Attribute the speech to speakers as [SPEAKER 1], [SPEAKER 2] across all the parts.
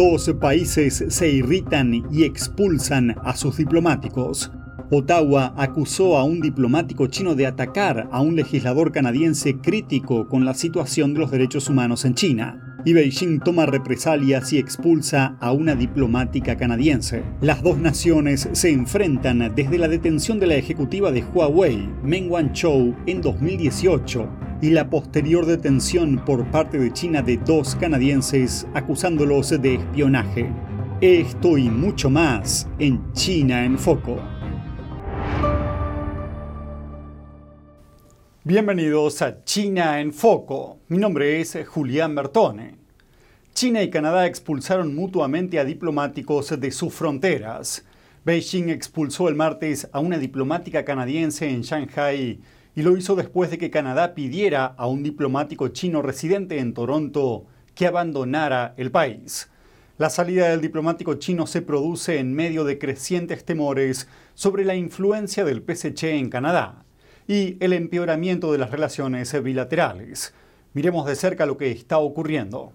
[SPEAKER 1] Dos países se irritan y expulsan a sus diplomáticos. Ottawa acusó a un diplomático chino de atacar a un legislador canadiense crítico con la situación de los derechos humanos en China y Beijing toma represalias y expulsa a una diplomática canadiense. Las dos naciones se enfrentan desde la detención de la ejecutiva de Huawei, Meng Wanzhou, en 2018 y la posterior detención por parte de China de dos canadienses acusándolos de espionaje. Esto y mucho más en China en Foco. Bienvenidos a China en Foco. Mi nombre es Julián Bertone. China y Canadá expulsaron mutuamente a diplomáticos de sus fronteras. Beijing expulsó el martes a una diplomática canadiense en Shanghai y lo hizo después de que Canadá pidiera a un diplomático chino residente en Toronto que abandonara el país. La salida del diplomático chino se produce en medio de crecientes temores sobre la influencia del PSC en Canadá y el empeoramiento de las relaciones bilaterales. Miremos de cerca lo que está ocurriendo.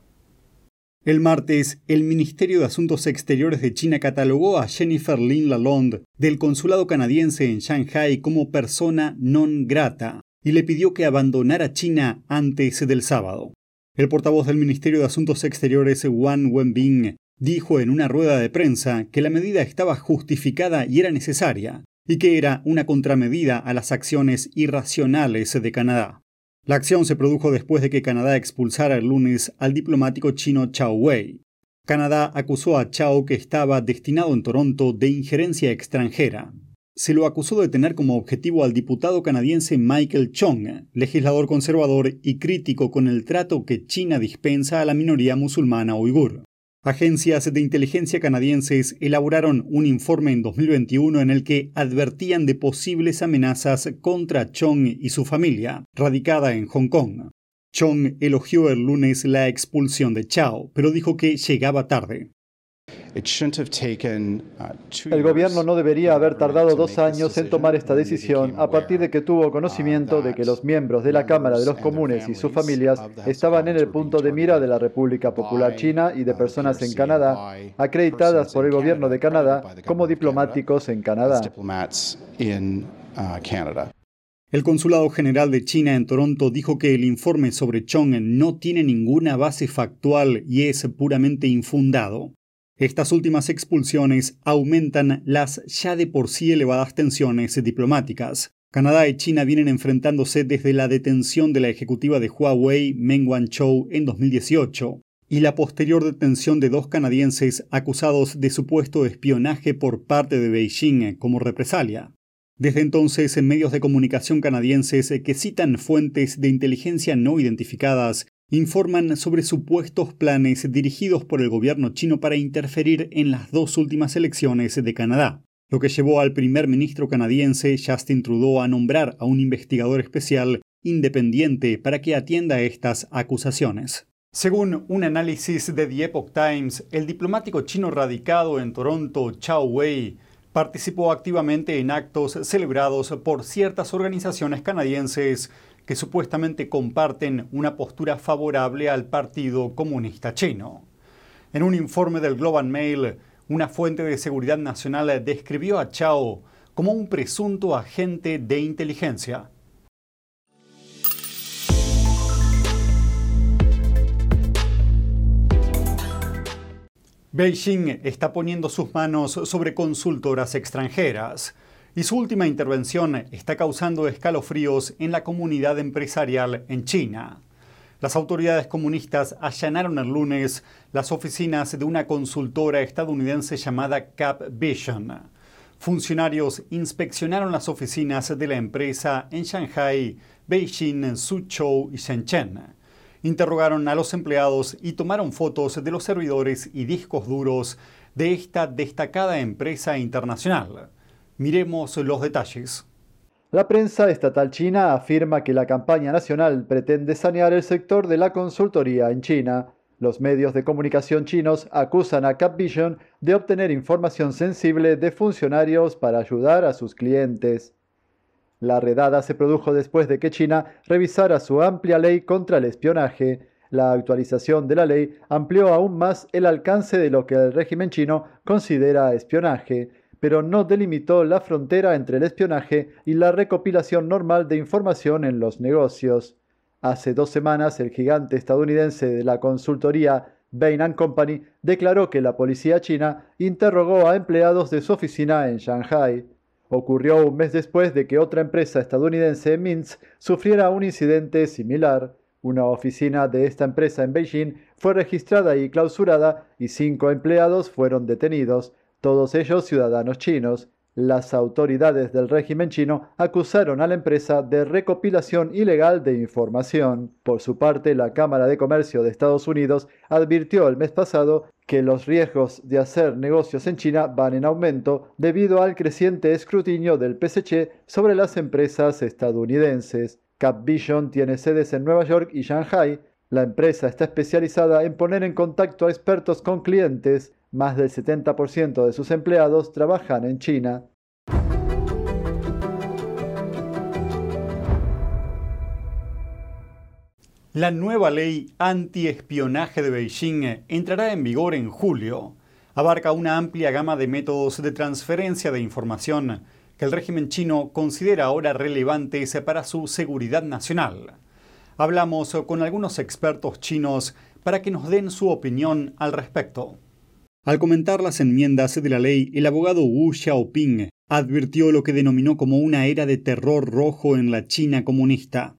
[SPEAKER 1] El martes, el Ministerio de Asuntos Exteriores de China catalogó a Jennifer Lin Lalonde del consulado canadiense en Shanghai como persona non grata y le pidió que abandonara China antes del sábado. El portavoz del Ministerio de Asuntos Exteriores, Wang Wenbing, dijo en una rueda de prensa que la medida estaba justificada y era necesaria, y que era una contramedida a las acciones irracionales de Canadá. La acción se produjo después de que Canadá expulsara el lunes al diplomático chino Chao Wei. Canadá acusó a Chao que estaba destinado en Toronto de injerencia extranjera. Se lo acusó de tener como objetivo al diputado canadiense Michael Chong, legislador conservador y crítico con el trato que China dispensa a la minoría musulmana uigur. Agencias de inteligencia canadienses elaboraron un informe en 2021 en el que advertían de posibles amenazas contra Chong y su familia, radicada en Hong Kong. Chong elogió el lunes la expulsión de Chao, pero dijo que llegaba tarde.
[SPEAKER 2] Uh, el gobierno no debería haber tardado dos años en tomar esta decisión a partir de que tuvo conocimiento de que los miembros de la Cámara de los Comunes y sus familias estaban en el punto de mira de la República Popular China y de personas en Canadá acreditadas por el gobierno de Canadá como diplomáticos en Canadá.
[SPEAKER 1] Uh, el Consulado General de China en Toronto dijo que el informe sobre Chong no tiene ninguna base factual y es puramente infundado. Estas últimas expulsiones aumentan las ya de por sí elevadas tensiones diplomáticas. Canadá y China vienen enfrentándose desde la detención de la ejecutiva de Huawei, Meng Wanzhou, en 2018, y la posterior detención de dos canadienses acusados de supuesto espionaje por parte de Beijing como represalia. Desde entonces, en medios de comunicación canadienses que citan fuentes de inteligencia no identificadas informan sobre supuestos planes dirigidos por el gobierno chino para interferir en las dos últimas elecciones de Canadá, lo que llevó al primer ministro canadiense Justin Trudeau a nombrar a un investigador especial independiente para que atienda estas acusaciones. Según un análisis de The Epoch Times, el diplomático chino radicado en Toronto, Chao Wei, participó activamente en actos celebrados por ciertas organizaciones canadienses que supuestamente comparten una postura favorable al Partido Comunista Chino. En un informe del Global Mail, una fuente de seguridad nacional describió a Chao como un presunto agente de inteligencia. Beijing está poniendo sus manos sobre consultoras extranjeras y su última intervención está causando escalofríos en la comunidad empresarial en China. Las autoridades comunistas allanaron el lunes las oficinas de una consultora estadounidense llamada Cap Vision. Funcionarios inspeccionaron las oficinas de la empresa en Shanghai, Beijing, Suzhou y Shenzhen. Interrogaron a los empleados y tomaron fotos de los servidores y discos duros de esta destacada empresa internacional. Miremos los detalles.
[SPEAKER 2] La prensa estatal china afirma que la campaña nacional pretende sanear el sector de la consultoría en China. Los medios de comunicación chinos acusan a Capvision de obtener información sensible de funcionarios para ayudar a sus clientes. La redada se produjo después de que China revisara su amplia ley contra el espionaje. La actualización de la ley amplió aún más el alcance de lo que el régimen chino considera espionaje, pero no delimitó la frontera entre el espionaje y la recopilación normal de información en los negocios. Hace dos semanas, el gigante estadounidense de la consultoría Bain Company declaró que la policía china interrogó a empleados de su oficina en Shanghai. Ocurrió un mes después de que otra empresa estadounidense, Mintz, sufriera un incidente similar. Una oficina de esta empresa en Beijing fue registrada y clausurada y cinco empleados fueron detenidos, todos ellos ciudadanos chinos. Las autoridades del régimen chino acusaron a la empresa de recopilación ilegal de información. Por su parte, la Cámara de Comercio de Estados Unidos advirtió el mes pasado que los riesgos de hacer negocios en China van en aumento debido al creciente escrutinio del PSC sobre las empresas estadounidenses. CapVision tiene sedes en Nueva York y Shanghai. La empresa está especializada en poner en contacto a expertos con clientes más del 70% de sus empleados trabajan en China.
[SPEAKER 1] La nueva ley antiespionaje de Beijing entrará en vigor en julio. Abarca una amplia gama de métodos de transferencia de información que el régimen chino considera ahora relevantes para su seguridad nacional. Hablamos con algunos expertos chinos para que nos den su opinión al respecto. Al comentar las enmiendas de la ley, el abogado Wu Xiaoping advirtió lo que denominó como una era de terror rojo en la China comunista.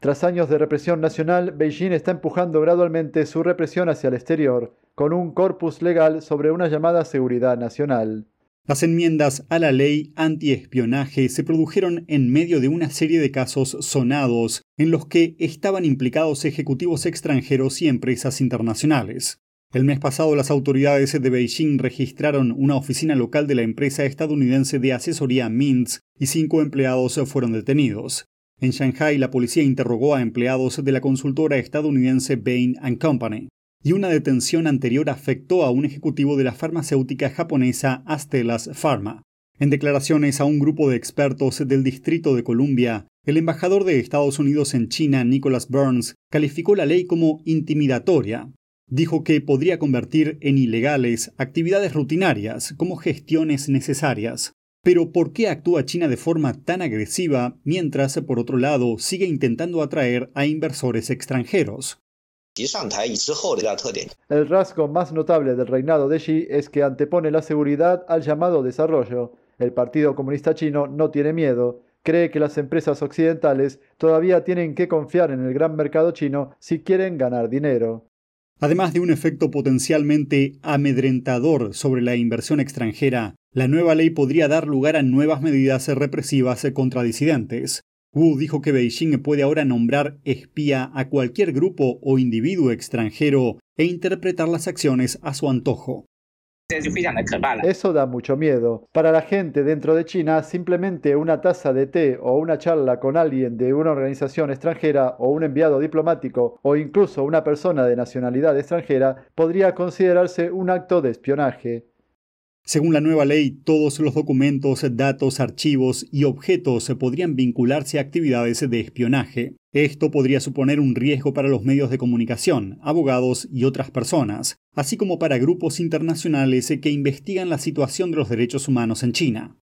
[SPEAKER 2] Tras años de represión nacional, Beijing está empujando gradualmente su represión hacia el exterior, con un corpus legal sobre una llamada seguridad nacional.
[SPEAKER 1] Las enmiendas a la ley antiespionaje se produjeron en medio de una serie de casos sonados en los que estaban implicados ejecutivos extranjeros y empresas internacionales. El mes pasado las autoridades de Beijing registraron una oficina local de la empresa estadounidense de asesoría Mintz y cinco empleados fueron detenidos. En Shanghai la policía interrogó a empleados de la consultora estadounidense Bain Company. Y una detención anterior afectó a un ejecutivo de la farmacéutica japonesa Astellas Pharma. En declaraciones a un grupo de expertos del Distrito de Columbia, el embajador de Estados Unidos en China, Nicholas Burns, calificó la ley como intimidatoria dijo que podría convertir en ilegales actividades rutinarias como gestiones necesarias. Pero ¿por qué actúa China de forma tan agresiva mientras, por otro lado, sigue intentando atraer a inversores extranjeros?
[SPEAKER 2] El rasgo más notable del reinado de Xi es que antepone la seguridad al llamado desarrollo. El Partido Comunista Chino no tiene miedo, cree que las empresas occidentales todavía tienen que confiar en el gran mercado chino si quieren ganar dinero.
[SPEAKER 1] Además de un efecto potencialmente amedrentador sobre la inversión extranjera, la nueva ley podría dar lugar a nuevas medidas represivas contra disidentes. Wu dijo que Beijing puede ahora nombrar espía a cualquier grupo o individuo extranjero e interpretar las acciones a su antojo.
[SPEAKER 2] Eso da mucho miedo. Para la gente dentro de China, simplemente una taza de té o una charla con alguien de una organización extranjera o un enviado diplomático o incluso una persona de nacionalidad extranjera podría considerarse un acto de espionaje.
[SPEAKER 1] Según la nueva ley, todos los documentos, datos, archivos y objetos podrían vincularse a actividades de espionaje. Esto podría suponer un riesgo para los medios de comunicación, abogados y otras personas, así como para grupos internacionales que investigan la situación de los derechos humanos en China.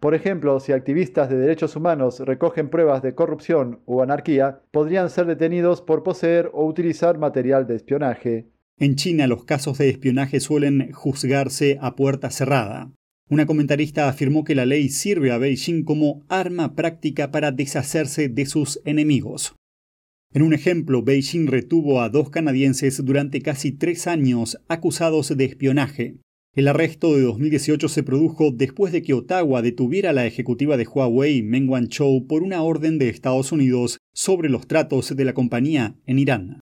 [SPEAKER 2] Por ejemplo, si activistas de derechos humanos recogen pruebas de corrupción o anarquía, podrían ser detenidos por poseer o utilizar material de espionaje.
[SPEAKER 1] En China los casos de espionaje suelen juzgarse a puerta cerrada. Una comentarista afirmó que la ley sirve a Beijing como arma práctica para deshacerse de sus enemigos. En un ejemplo, Beijing retuvo a dos canadienses durante casi tres años acusados de espionaje. El arresto de 2018 se produjo después de que Ottawa detuviera a la ejecutiva de Huawei, Meng Wanzhou, por una orden de Estados Unidos sobre los tratos de la compañía en Irán.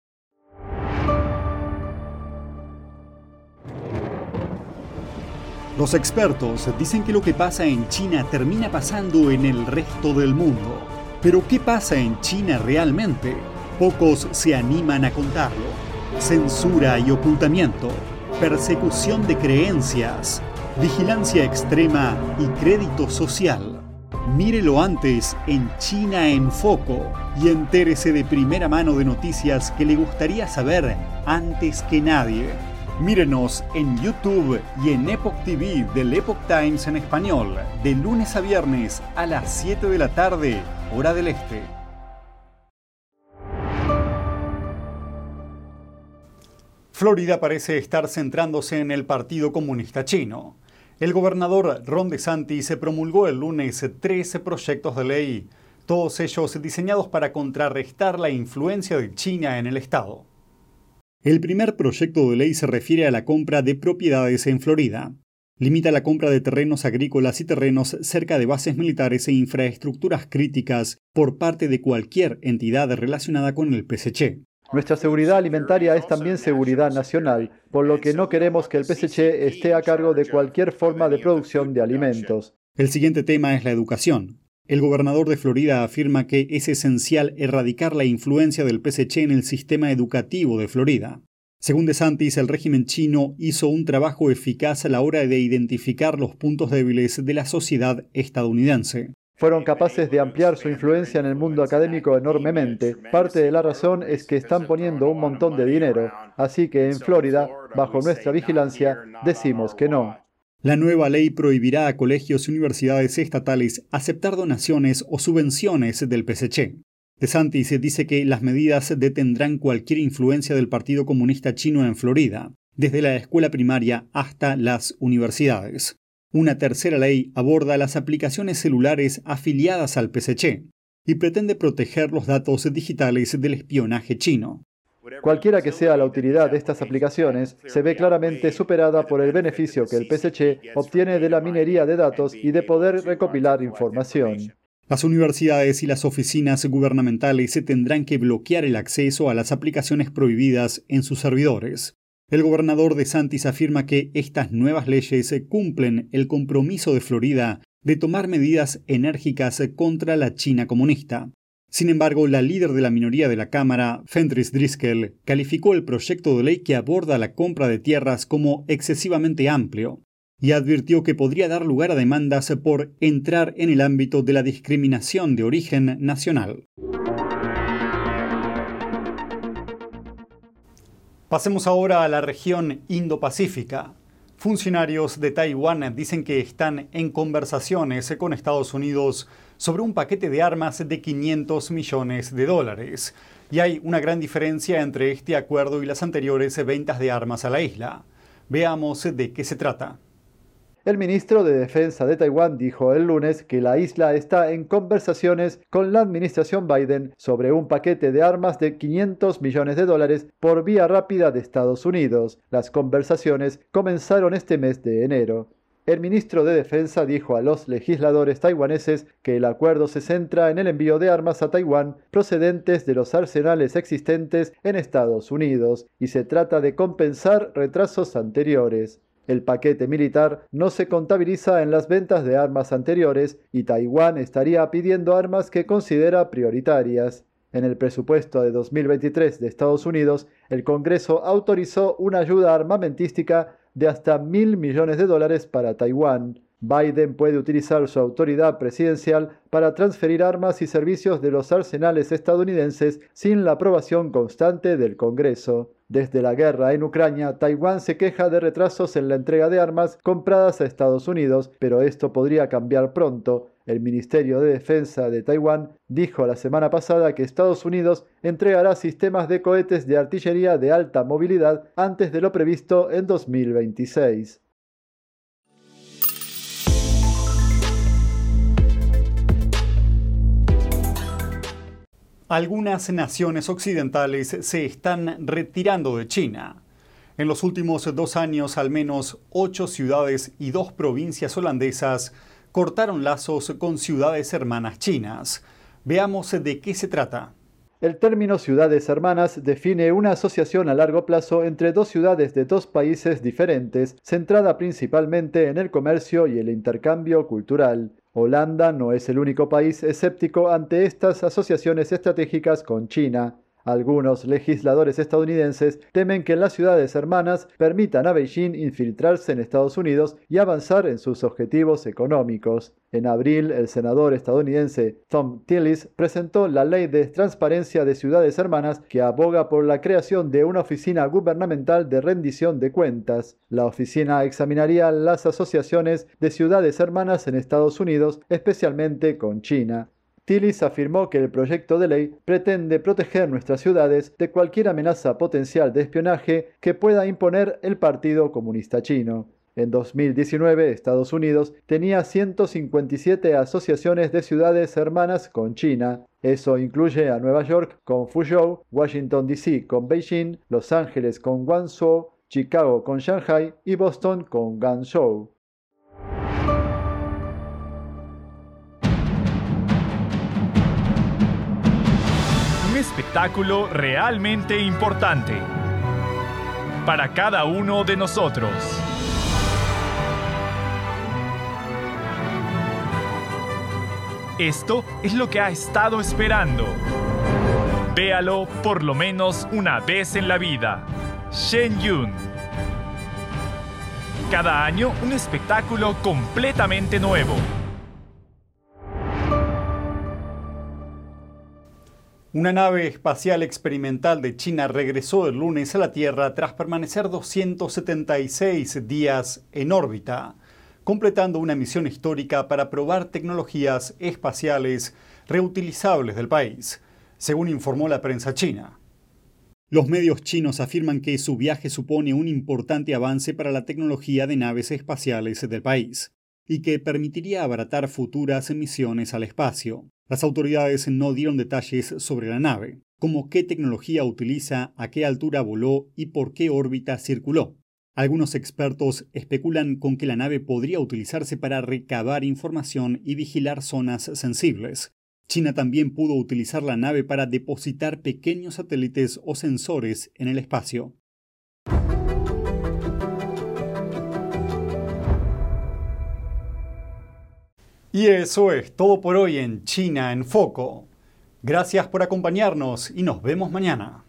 [SPEAKER 1] Los expertos dicen que lo que pasa en China termina pasando en el resto del mundo. Pero ¿qué pasa en China realmente? Pocos se animan a contarlo. Censura y ocultamiento, persecución de creencias, vigilancia extrema y crédito social. Mírelo antes en China en Foco y entérese de primera mano de noticias que le gustaría saber antes que nadie. Mírenos en YouTube y en Epoch TV del Epoch Times en español, de lunes a viernes a las 7 de la tarde, hora del este. Florida parece estar centrándose en el Partido Comunista Chino. El gobernador Ron DeSantis se promulgó el lunes 13 proyectos de ley, todos ellos diseñados para contrarrestar la influencia de China en el Estado. El primer proyecto de ley se refiere a la compra de propiedades en Florida. Limita la compra de terrenos agrícolas y terrenos cerca de bases militares e infraestructuras críticas por parte de cualquier entidad relacionada con el PSC.
[SPEAKER 2] Nuestra seguridad alimentaria es también seguridad nacional, por lo que no queremos que el PSC esté a cargo de cualquier forma de producción de alimentos.
[SPEAKER 1] El siguiente tema es la educación. El gobernador de Florida afirma que es esencial erradicar la influencia del PSC en el sistema educativo de Florida. Según DeSantis, el régimen chino hizo un trabajo eficaz a la hora de identificar los puntos débiles de la sociedad estadounidense
[SPEAKER 2] fueron capaces de ampliar su influencia en el mundo académico enormemente. Parte de la razón es que están poniendo un montón de dinero, así que en Florida, bajo nuestra vigilancia, decimos que no.
[SPEAKER 1] La nueva ley prohibirá a colegios y universidades estatales aceptar donaciones o subvenciones del PSC. DeSantis dice que las medidas detendrán cualquier influencia del Partido Comunista Chino en Florida, desde la escuela primaria hasta las universidades. Una tercera ley aborda las aplicaciones celulares afiliadas al PSC y pretende proteger los datos digitales del espionaje chino.
[SPEAKER 2] Cualquiera que sea la utilidad de estas aplicaciones, se ve claramente superada por el beneficio que el PSC obtiene de la minería de datos y de poder recopilar información.
[SPEAKER 1] Las universidades y las oficinas gubernamentales se tendrán que bloquear el acceso a las aplicaciones prohibidas en sus servidores. El gobernador de Santis afirma que estas nuevas leyes cumplen el compromiso de Florida de tomar medidas enérgicas contra la China comunista. Sin embargo, la líder de la minoría de la Cámara, Fenris Driscoll, calificó el proyecto de ley que aborda la compra de tierras como excesivamente amplio y advirtió que podría dar lugar a demandas por entrar en el ámbito de la discriminación de origen nacional. Pasemos ahora a la región Indo-Pacífica. Funcionarios de Taiwán dicen que están en conversaciones con Estados Unidos sobre un paquete de armas de 500 millones de dólares. Y hay una gran diferencia entre este acuerdo y las anteriores ventas de armas a la isla. Veamos de qué se trata.
[SPEAKER 2] El ministro de Defensa de Taiwán dijo el lunes que la isla está en conversaciones con la administración Biden sobre un paquete de armas de 500 millones de dólares por vía rápida de Estados Unidos. Las conversaciones comenzaron este mes de enero. El ministro de Defensa dijo a los legisladores taiwaneses que el acuerdo se centra en el envío de armas a Taiwán procedentes de los arsenales existentes en Estados Unidos y se trata de compensar retrasos anteriores. El paquete militar no se contabiliza en las ventas de armas anteriores y Taiwán estaría pidiendo armas que considera prioritarias. En el presupuesto de 2023 de Estados Unidos, el Congreso autorizó una ayuda armamentística de hasta mil millones de dólares para Taiwán. Biden puede utilizar su autoridad presidencial para transferir armas y servicios de los arsenales estadounidenses sin la aprobación constante del Congreso. Desde la guerra en Ucrania, Taiwán se queja de retrasos en la entrega de armas compradas a Estados Unidos, pero esto podría cambiar pronto. El Ministerio de Defensa de Taiwán dijo la semana pasada que Estados Unidos entregará sistemas de cohetes de artillería de alta movilidad antes de lo previsto en 2026.
[SPEAKER 1] Algunas naciones occidentales se están retirando de China. En los últimos dos años, al menos ocho ciudades y dos provincias holandesas cortaron lazos con ciudades hermanas chinas. Veamos de qué se trata.
[SPEAKER 2] El término ciudades hermanas define una asociación a largo plazo entre dos ciudades de dos países diferentes, centrada principalmente en el comercio y el intercambio cultural. Holanda no es el único país escéptico ante estas asociaciones estratégicas con China. Algunos legisladores estadounidenses temen que las ciudades hermanas permitan a Beijing infiltrarse en Estados Unidos y avanzar en sus objetivos económicos. En abril, el senador estadounidense Tom Tillis presentó la Ley de Transparencia de Ciudades Hermanas que aboga por la creación de una oficina gubernamental de rendición de cuentas. La oficina examinaría las asociaciones de ciudades hermanas en Estados Unidos, especialmente con China. Tillis afirmó que el proyecto de ley pretende proteger nuestras ciudades de cualquier amenaza potencial de espionaje que pueda imponer el Partido Comunista Chino. En 2019, Estados Unidos tenía 157 asociaciones de ciudades hermanas con China. Eso incluye a Nueva York con Fuzhou, Washington, D.C. con Beijing, Los Ángeles con Guangzhou, Chicago con Shanghai y Boston con Guangzhou.
[SPEAKER 3] Espectáculo realmente importante para cada uno de nosotros. Esto es lo que ha estado esperando. Véalo por lo menos una vez en la vida. Shen Yun. Cada año un espectáculo completamente nuevo.
[SPEAKER 1] Una nave espacial experimental de China regresó el lunes a la Tierra tras permanecer 276 días en órbita, completando una misión histórica para probar tecnologías espaciales reutilizables del país, según informó la prensa china. Los medios chinos afirman que su viaje supone un importante avance para la tecnología de naves espaciales del país y que permitiría abaratar futuras misiones al espacio. Las autoridades no dieron detalles sobre la nave, como qué tecnología utiliza, a qué altura voló y por qué órbita circuló. Algunos expertos especulan con que la nave podría utilizarse para recabar información y vigilar zonas sensibles. China también pudo utilizar la nave para depositar pequeños satélites o sensores en el espacio. Y eso es todo por hoy en China en Foco. Gracias por acompañarnos y nos vemos mañana.